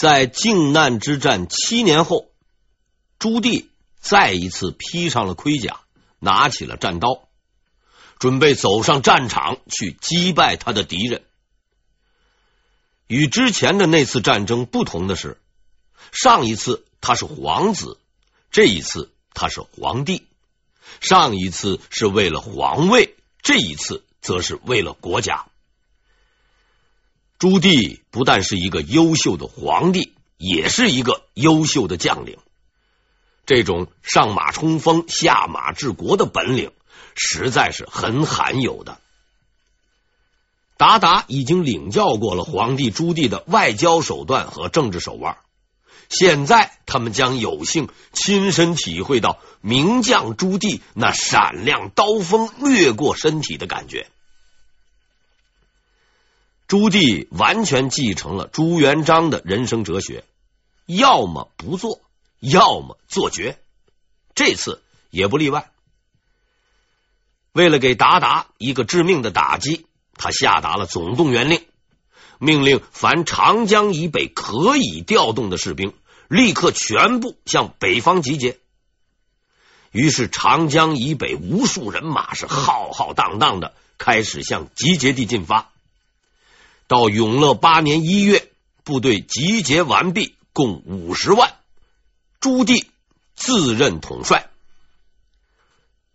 在靖难之战七年后，朱棣再一次披上了盔甲，拿起了战刀，准备走上战场去击败他的敌人。与之前的那次战争不同的是，上一次他是皇子，这一次他是皇帝。上一次是为了皇位，这一次则是为了国家。朱棣不但是一个优秀的皇帝，也是一个优秀的将领。这种上马冲锋、下马治国的本领，实在是很罕有的。韃靼已经领教过了皇帝朱棣的外交手段和政治手腕，现在他们将有幸亲身体会到名将朱棣那闪亮刀锋掠过身体的感觉。朱棣完全继承了朱元璋的人生哲学，要么不做，要么做绝。这次也不例外。为了给达达一个致命的打击，他下达了总动员令，命令凡长江以北可以调动的士兵，立刻全部向北方集结。于是，长江以北无数人马是浩浩荡荡的开始向集结地进发。到永乐八年一月，部队集结完毕，共五十万。朱棣自任统帅。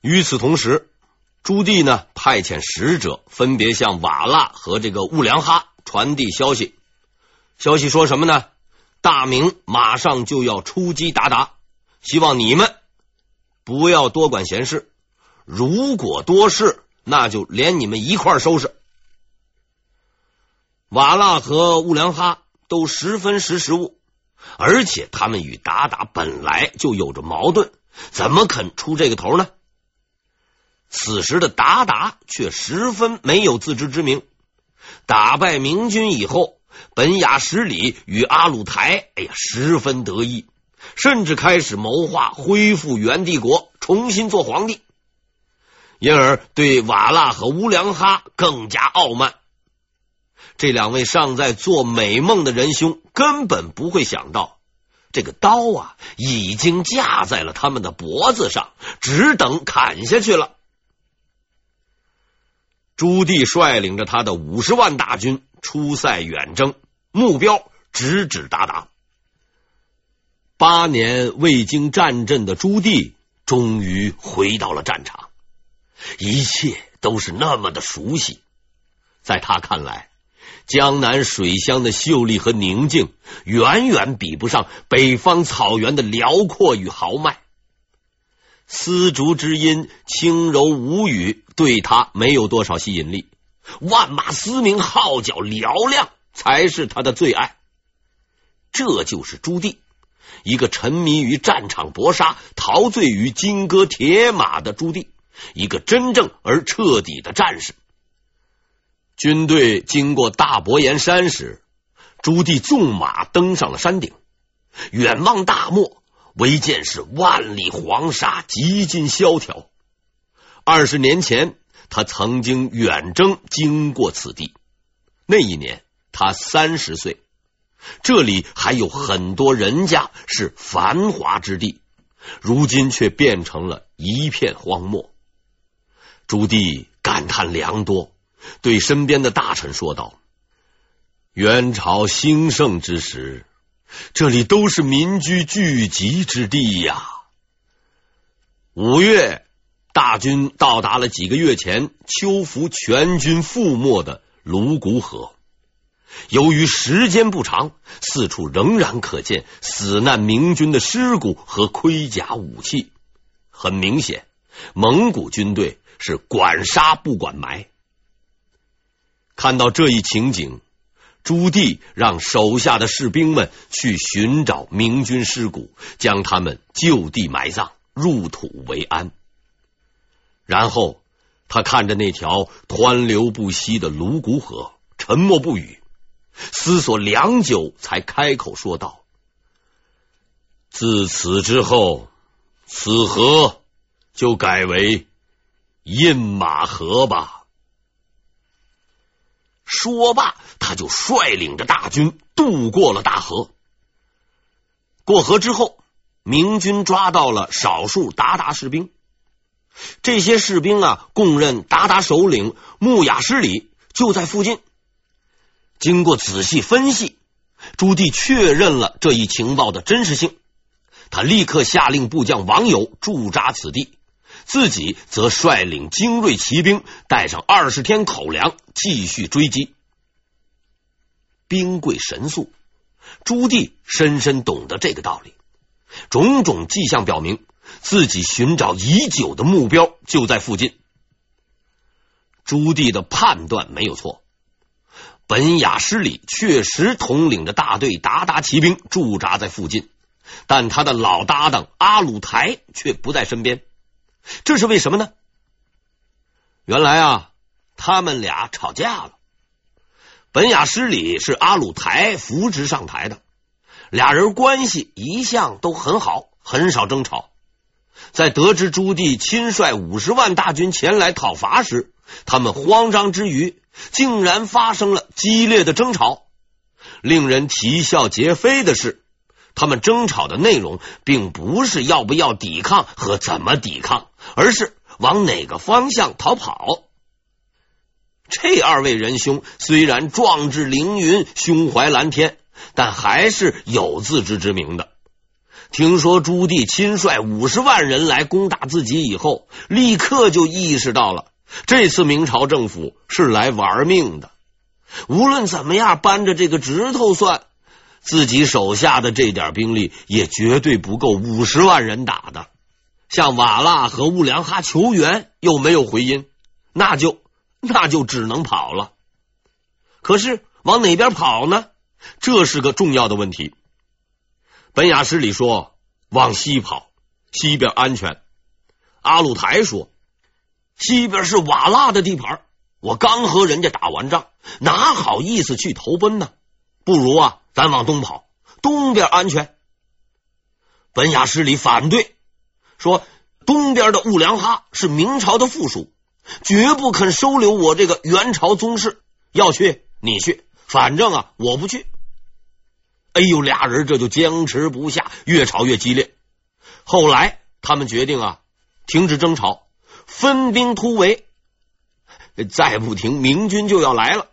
与此同时，朱棣呢派遣使者，分别向瓦剌和这个兀良哈传递消息。消息说什么呢？大明马上就要出击鞑靼，希望你们不要多管闲事。如果多事，那就连你们一块收拾。瓦剌和兀良哈都十分识时务，而且他们与鞑靼本来就有着矛盾，怎么肯出这个头呢？此时的鞑靼却十分没有自知之明。打败明军以后，本雅失礼与阿鲁台，哎呀，十分得意，甚至开始谋划恢复元帝国，重新做皇帝，因而对瓦剌和兀良哈更加傲慢。这两位尚在做美梦的仁兄根本不会想到，这个刀啊已经架在了他们的脖子上，只等砍下去了。朱棣率领着他的五十万大军出塞远征，目标直指韃靼。八年未经战阵的朱棣终于回到了战场，一切都是那么的熟悉，在他看来。江南水乡的秀丽和宁静，远远比不上北方草原的辽阔与豪迈。丝竹之音轻柔无语，对他没有多少吸引力。万马嘶鸣，号角嘹亮，才是他的最爱。这就是朱棣，一个沉迷于战场搏杀、陶醉于金戈铁马的朱棣，一个真正而彻底的战士。军队经过大伯岩山时，朱棣纵马登上了山顶，远望大漠，唯见是万里黄沙，极尽萧条。二十年前，他曾经远征经过此地，那一年他三十岁。这里还有很多人家，是繁华之地，如今却变成了一片荒漠。朱棣感叹良多。对身边的大臣说道：“元朝兴盛之时，这里都是民居聚集之地呀。”五月，大军到达了几个月前秋服全军覆没的芦谷河。由于时间不长，四处仍然可见死难明军的尸骨和盔甲武器。很明显，蒙古军队是管杀不管埋。看到这一情景，朱棣让手下的士兵们去寻找明军尸骨，将他们就地埋葬，入土为安。然后他看着那条湍流不息的泸沽河，沉默不语，思索良久，才开口说道：“自此之后，此河就改为印马河吧。”说罢，他就率领着大军渡过了大河，过河之后，明军抓到了少数鞑靼士兵。这些士兵啊，供认鞑靼首领木雅失礼就在附近。经过仔细分析，朱棣确认了这一情报的真实性。他立刻下令部将王友驻扎此地，自己则率领精锐骑兵，带上二十天口粮，继续追击。兵贵神速，朱棣深深懂得这个道理。种种迹象表明，自己寻找已久的目标就在附近。朱棣的判断没有错，本雅失礼确实统领着大队鞑靼骑兵驻扎在附近，但他的老搭档阿鲁台却不在身边，这是为什么呢？原来啊，他们俩吵架了。本雅失礼是阿鲁台扶植上台的，俩人关系一向都很好，很少争吵。在得知朱棣亲率五十万大军前来讨伐时，他们慌张之余，竟然发生了激烈的争吵。令人啼笑皆非的是，他们争吵的内容并不是要不要抵抗和怎么抵抗，而是往哪个方向逃跑。这二位仁兄虽然壮志凌云、胸怀蓝天，但还是有自知之明的。听说朱棣亲率五十万人来攻打自己以后，立刻就意识到了这次明朝政府是来玩命的。无论怎么样，扳着这个指头算，自己手下的这点兵力也绝对不够五十万人打的。向瓦剌和兀良哈求援，又没有回音，那就那就只能跑了。可是往哪边跑呢？这是个重要的问题。本雅失里说：“往西跑，西边安全。”阿鲁台说：“西边是瓦剌的地盘，我刚和人家打完仗，哪好意思去投奔呢？不如啊，咱往东跑，东边安全。”本雅失里反对说：“东边的兀良哈是明朝的附属，绝不肯收留我这个元朝宗室。要去你去，反正啊，我不去。”哎呦，俩人这就僵持不下，越吵越激烈。后来他们决定啊，停止争吵，分兵突围。再不停，明军就要来了。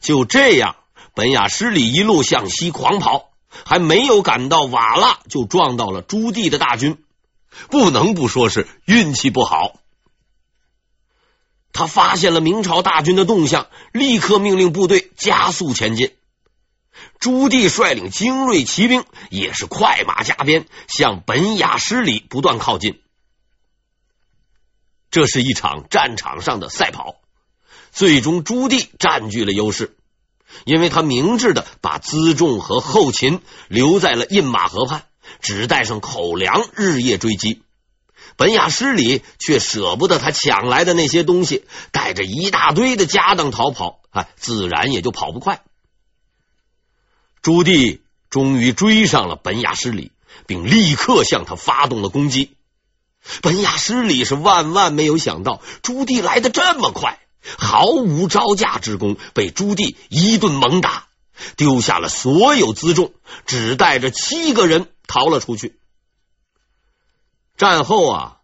就这样，本雅失礼一路向西狂跑，还没有赶到瓦剌，就撞到了朱棣的大军。不能不说是运气不好。他发现了明朝大军的动向，立刻命令部队加速前进。朱棣率领精锐骑兵，也是快马加鞭，向本雅失礼不断靠近。这是一场战场上的赛跑，最终朱棣占据了优势，因为他明智的把辎重和后勤留在了印马河畔，只带上口粮，日夜追击。本雅失礼却舍不得他抢来的那些东西，带着一大堆的家当逃跑，哎，自然也就跑不快。朱棣终于追上了本雅失礼，并立刻向他发动了攻击。本雅失礼是万万没有想到，朱棣来的这么快，毫无招架之功，被朱棣一顿猛打，丢下了所有辎重，只带着七个人逃了出去。战后啊。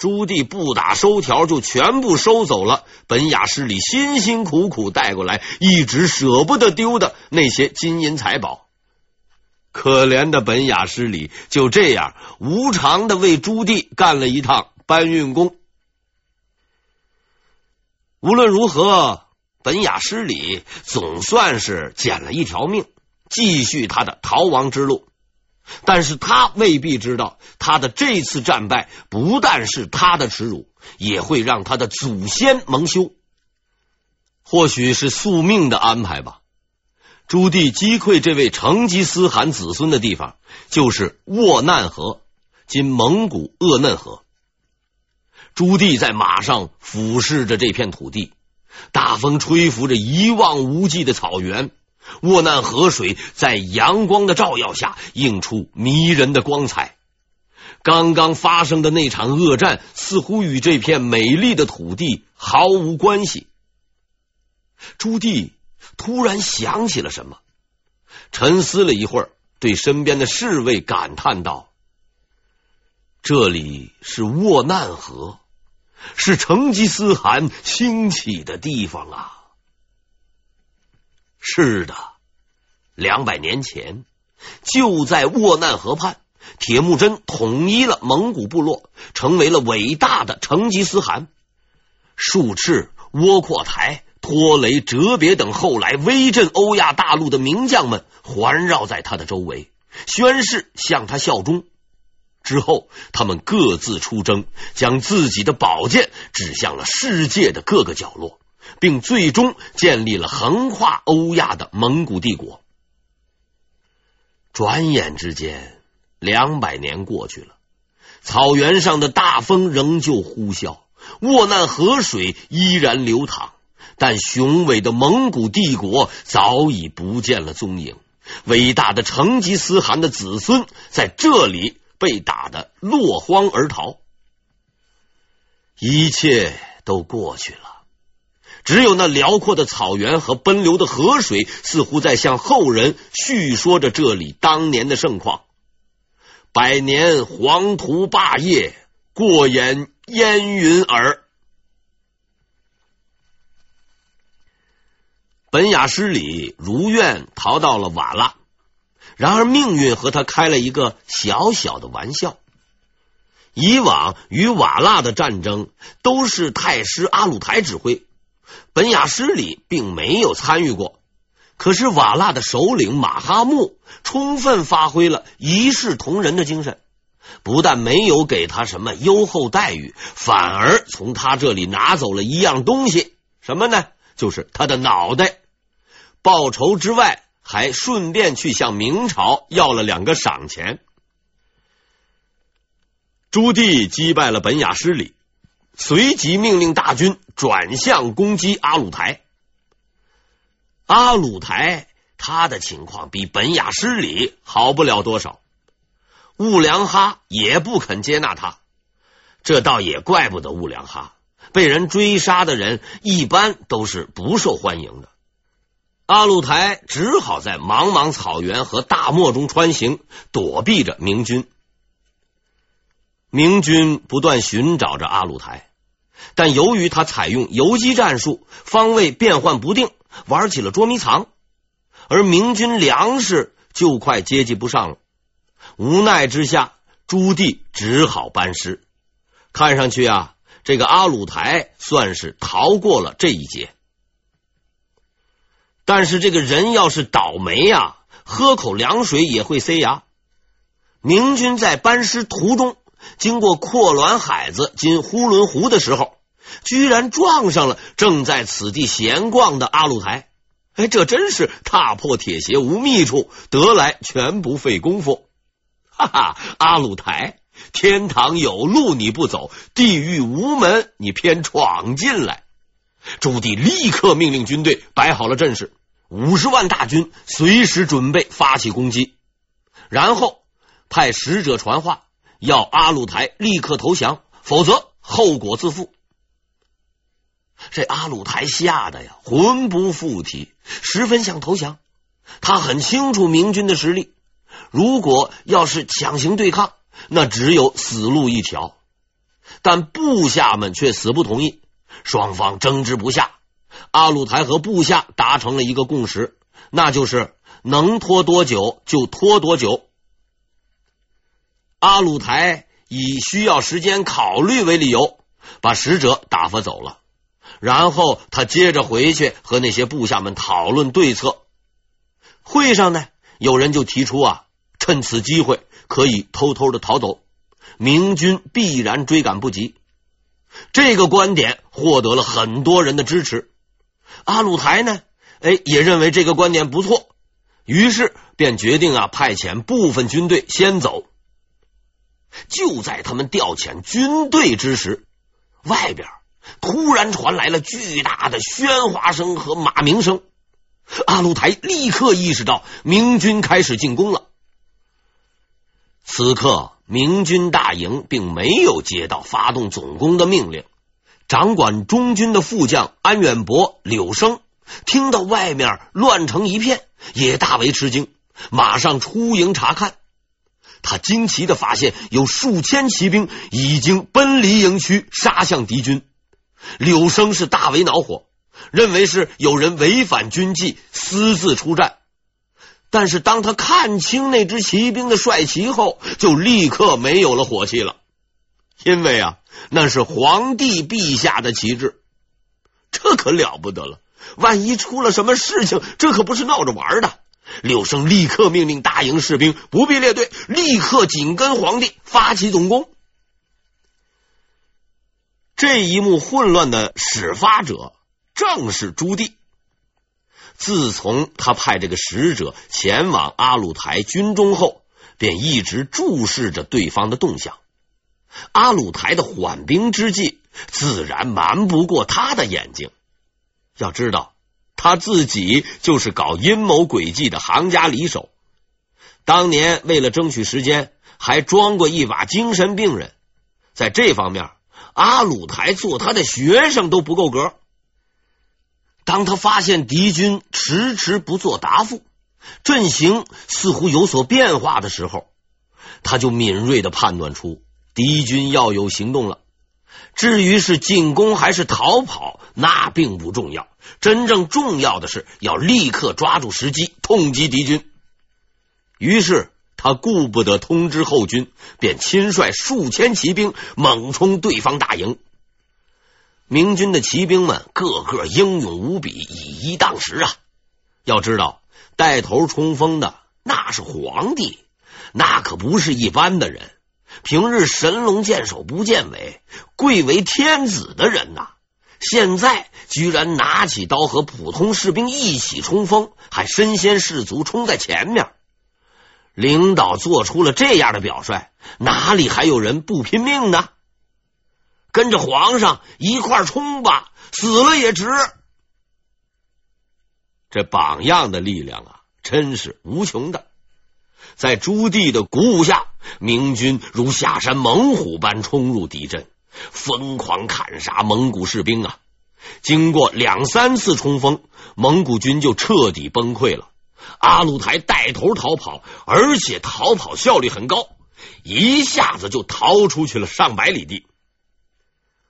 朱棣不打收条，就全部收走了本雅失礼辛辛苦苦带过来，一直舍不得丢的那些金银财宝。可怜的本雅失礼就这样无偿的为朱棣干了一趟搬运工。无论如何，本雅失礼总算是捡了一条命，继续他的逃亡之路。但是他未必知道，他的这次战败不但是他的耻辱，也会让他的祖先蒙羞。或许是宿命的安排吧。朱棣击溃这位成吉思汗子孙的地方，就是沃难河，今蒙古鄂嫩河。朱棣在马上俯视着这片土地，大风吹拂着一望无际的草原。沃难河水在阳光的照耀下映出迷人的光彩。刚刚发生的那场恶战似乎与这片美丽的土地毫无关系。朱棣突然想起了什么，沉思了一会儿，对身边的侍卫感叹道：“这里是沃难河，是成吉思汗兴起的地方啊！”是的，两百年前，就在沃难河畔，铁木真统一了蒙古部落，成为了伟大的成吉思汗。术赤、窝阔台、拖雷、哲别等后来威震欧亚大陆的名将们环绕在他的周围，宣誓向他效忠。之后，他们各自出征，将自己的宝剑指向了世界的各个角落，并最终建立了横跨欧亚的蒙古帝国。转眼之间，两百年过去了，草原上的大风仍旧呼啸。沃难河水依然流淌，但雄伟的蒙古帝国早已不见了踪影。伟大的成吉思汗的子孙在这里被打得落荒而逃，一切都过去了。只有那辽阔的草原和奔流的河水，似乎在向后人叙说着这里当年的盛况。百年黄土霸业，过眼。烟云耳。本雅失里如愿逃到了瓦剌，然而命运和他开了一个小小的玩笑。以往与瓦剌的战争都是太师阿鲁台指挥，本雅失里并没有参与过。可是瓦剌的首领马哈木充分发挥了一视同仁的精神。不但没有给他什么优厚待遇，反而从他这里拿走了一样东西，什么呢？就是他的脑袋。报仇之外，还顺便去向明朝要了两个赏钱。朱棣击败了本雅失里，随即命令大军转向攻击阿鲁台。阿鲁台他的情况比本雅失里好不了多少。兀良哈也不肯接纳他，这倒也怪不得兀良哈。被人追杀的人一般都是不受欢迎的。阿鲁台只好在茫茫草原和大漠中穿行，躲避着明军。明军不断寻找着阿鲁台，但由于他采用游击战术，方位变幻不定，玩起了捉迷藏，而明军粮食就快接济不上了。无奈之下，朱棣只好班师。看上去啊，这个阿鲁台算是逃过了这一劫。但是这个人要是倒霉呀，喝口凉水也会塞牙。明军在班师途中，经过阔銮海子（今呼伦湖）的时候，居然撞上了正在此地闲逛的阿鲁台。哎，这真是踏破铁鞋无觅处，得来全不费工夫。哈哈，阿鲁台，天堂有路你不走，地狱无门你偏闯进来。朱棣立刻命令军队摆好了阵势，五十万大军随时准备发起攻击，然后派使者传话，要阿鲁台立刻投降，否则后果自负。这阿鲁台吓得呀，魂不附体，十分想投降。他很清楚明军的实力。如果要是强行对抗，那只有死路一条。但部下们却死不同意，双方争执不下。阿鲁台和部下达成了一个共识，那就是能拖多久就拖多久。阿鲁台以需要时间考虑为理由，把使者打发走了。然后他接着回去和那些部下们讨论对策。会上呢，有人就提出啊。趁此机会，可以偷偷的逃走，明军必然追赶不及。这个观点获得了很多人的支持。阿鲁台呢，哎，也认为这个观点不错，于是便决定啊，派遣部分军队先走。就在他们调遣军队之时，外边突然传来了巨大的喧哗声和马鸣声。阿鲁台立刻意识到明军开始进攻了。此刻，明军大营并没有接到发动总攻的命令。掌管中军的副将安远伯、柳生听到外面乱成一片，也大为吃惊，马上出营查看。他惊奇的发现，有数千骑兵已经奔离营区，杀向敌军。柳生是大为恼火，认为是有人违反军纪，私自出战。但是当他看清那支骑兵的帅旗后，就立刻没有了火气了，因为啊，那是皇帝陛下的旗帜，这可了不得了。万一出了什么事情，这可不是闹着玩的。柳生立刻命令大营士兵不必列队，立刻紧跟皇帝发起总攻。这一幕混乱的始发者正是朱棣。自从他派这个使者前往阿鲁台军中后，便一直注视着对方的动向。阿鲁台的缓兵之计，自然瞒不过他的眼睛。要知道，他自己就是搞阴谋诡计的行家里手。当年为了争取时间，还装过一把精神病人。在这方面，阿鲁台做他的学生都不够格。当他发现敌军迟迟不做答复，阵型似乎有所变化的时候，他就敏锐的判断出敌军要有行动了。至于是进攻还是逃跑，那并不重要。真正重要的是要立刻抓住时机，痛击敌军。于是他顾不得通知后军，便亲率数千骑兵猛冲对方大营。明军的骑兵们个个英勇无比，以一当十啊！要知道，带头冲锋的那是皇帝，那可不是一般的人。平日神龙见首不见尾，贵为天子的人呐，现在居然拿起刀和普通士兵一起冲锋，还身先士卒冲在前面。领导做出了这样的表率，哪里还有人不拼命呢？跟着皇上一块冲吧，死了也值。这榜样的力量啊，真是无穷的。在朱棣的鼓舞下，明军如下山猛虎般冲入敌阵，疯狂砍杀蒙古士兵啊！经过两三次冲锋，蒙古军就彻底崩溃了。阿鲁台带头逃跑，而且逃跑效率很高，一下子就逃出去了上百里地。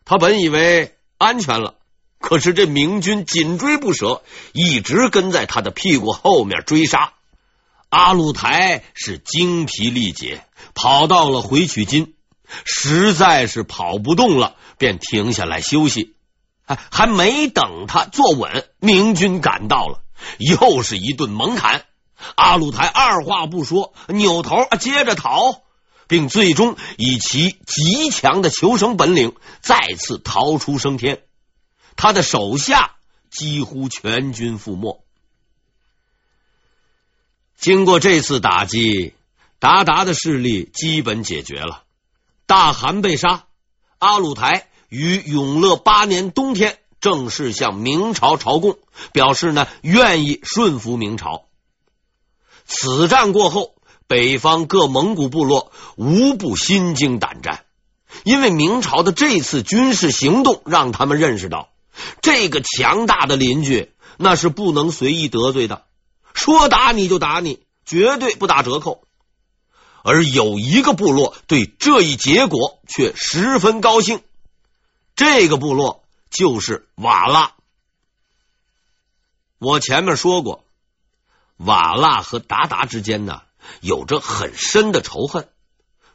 他本以为安全了，可是这明军紧追不舍，一直跟在他的屁股后面追杀。阿鲁台是精疲力竭，跑到了回曲津，实在是跑不动了，便停下来休息。还还没等他坐稳，明军赶到了，又是一顿猛砍。阿鲁台二话不说，扭头接着逃。并最终以其极强的求生本领再次逃出升天，他的手下几乎全军覆没。经过这次打击，鞑靼的势力基本解决了。大汗被杀，阿鲁台于永乐八年冬天正式向明朝朝贡，表示呢愿意顺服明朝。此战过后。北方各蒙古部落无不心惊胆战，因为明朝的这次军事行动让他们认识到，这个强大的邻居那是不能随意得罪的，说打你就打你，绝对不打折扣。而有一个部落对这一结果却十分高兴，这个部落就是瓦剌。我前面说过，瓦剌和韃靼之间呢。有着很深的仇恨，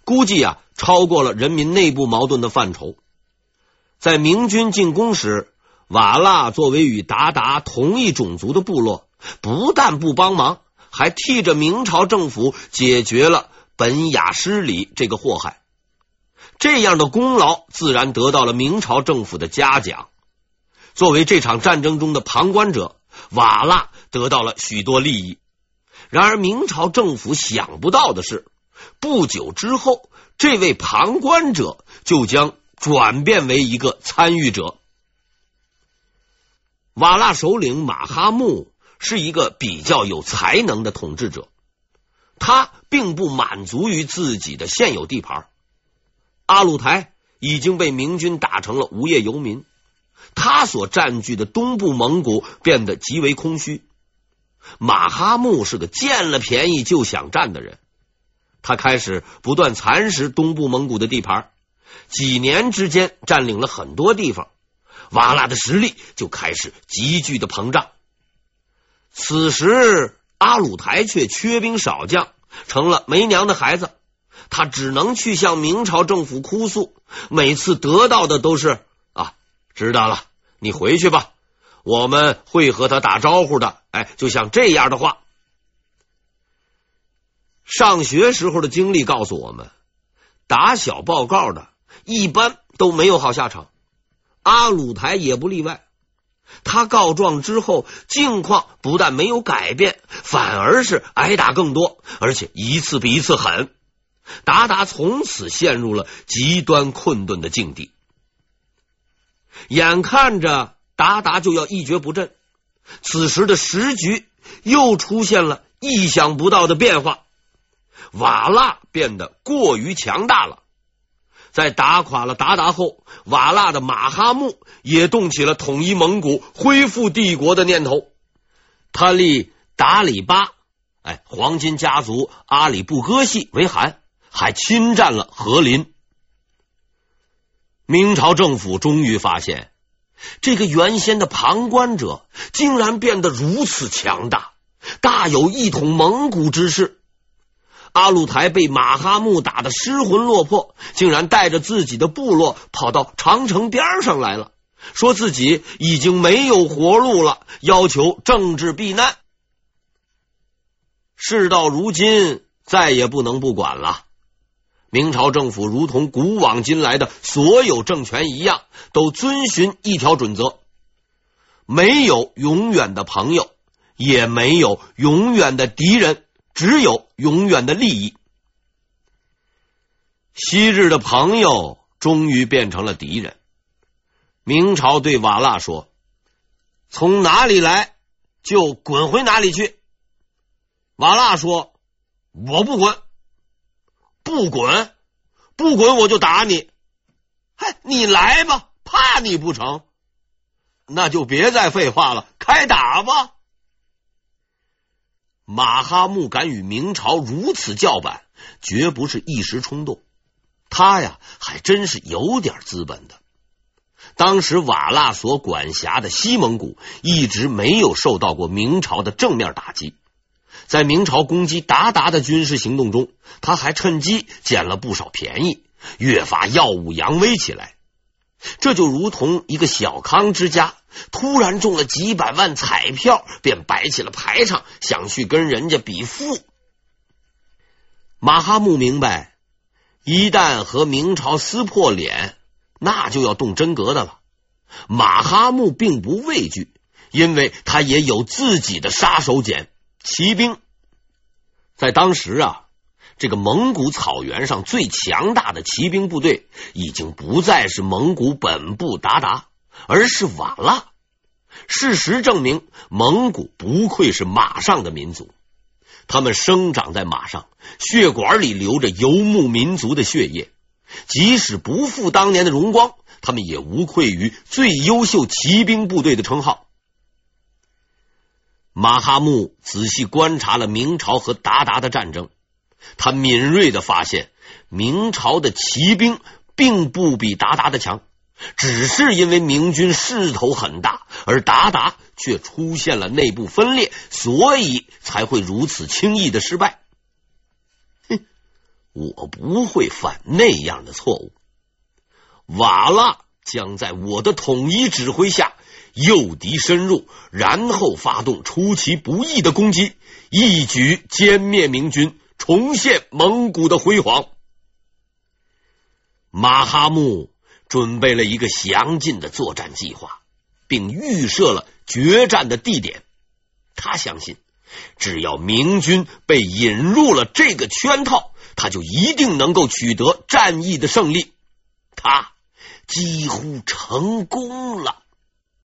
估计啊超过了人民内部矛盾的范畴。在明军进攻时，瓦剌作为与韃靼同一种族的部落，不但不帮忙，还替着明朝政府解决了本雅失里这个祸害。这样的功劳自然得到了明朝政府的嘉奖。作为这场战争中的旁观者，瓦剌得到了许多利益。然而，明朝政府想不到的是，不久之后，这位旁观者就将转变为一个参与者。瓦剌首领马哈木是一个比较有才能的统治者，他并不满足于自己的现有地盘。阿鲁台已经被明军打成了无业游民，他所占据的东部蒙古变得极为空虚。马哈木是个见了便宜就想占的人，他开始不断蚕食东部蒙古的地盘，几年之间占领了很多地方，瓦剌的实力就开始急剧的膨胀。此时阿鲁台却缺兵少将，成了没娘的孩子，他只能去向明朝政府哭诉，每次得到的都是啊，知道了，你回去吧。我们会和他打招呼的，哎，就像这样的话。上学时候的经历告诉我们，打小报告的一般都没有好下场，阿鲁台也不例外。他告状之后，境况不但没有改变，反而是挨打更多，而且一次比一次狠。达达从此陷入了极端困顿的境地，眼看着。达达就要一蹶不振，此时的时局又出现了意想不到的变化。瓦剌变得过于强大了，在打垮了鞑靼后，瓦剌的马哈木也动起了统一蒙古、恢复帝国的念头。他立达里巴，哎，黄金家族阿里不哥系为汗，还侵占了和林。明朝政府终于发现。这个原先的旁观者竟然变得如此强大，大有一统蒙古之势。阿鲁台被马哈木打得失魂落魄，竟然带着自己的部落跑到长城边上来了，说自己已经没有活路了，要求政治避难。事到如今，再也不能不管了。明朝政府如同古往今来的所有政权一样，都遵循一条准则：没有永远的朋友，也没有永远的敌人，只有永远的利益。昔日的朋友终于变成了敌人。明朝对瓦剌说：“从哪里来就滚回哪里去。”瓦剌说：“我不滚。”不滚，不滚，我就打你！嗨，你来吧，怕你不成？那就别再废话了，开打吧！马哈木敢与明朝如此叫板，绝不是一时冲动，他呀，还真是有点资本的。当时瓦剌所管辖的西蒙古一直没有受到过明朝的正面打击。在明朝攻击鞑靼的军事行动中，他还趁机捡了不少便宜，越发耀武扬威起来。这就如同一个小康之家突然中了几百万彩票，便摆起了排场，想去跟人家比富。马哈木明白，一旦和明朝撕破脸，那就要动真格的了。马哈木并不畏惧，因为他也有自己的杀手锏。骑兵在当时啊，这个蒙古草原上最强大的骑兵部队，已经不再是蒙古本部韃靼，而是瓦剌。事实证明，蒙古不愧是马上的民族，他们生长在马上，血管里流着游牧民族的血液。即使不复当年的荣光，他们也无愧于最优秀骑兵部队的称号。马哈木仔细观察了明朝和韃靼的战争，他敏锐的发现，明朝的骑兵并不比鞑靼的强，只是因为明军势头很大，而鞑靼却出现了内部分裂，所以才会如此轻易的失败。哼，我不会犯那样的错误。瓦剌将在我的统一指挥下。诱敌深入，然后发动出其不意的攻击，一举歼灭明军，重现蒙古的辉煌。马哈木准备了一个详尽的作战计划，并预设了决战的地点。他相信，只要明军被引入了这个圈套，他就一定能够取得战役的胜利。他几乎成功了。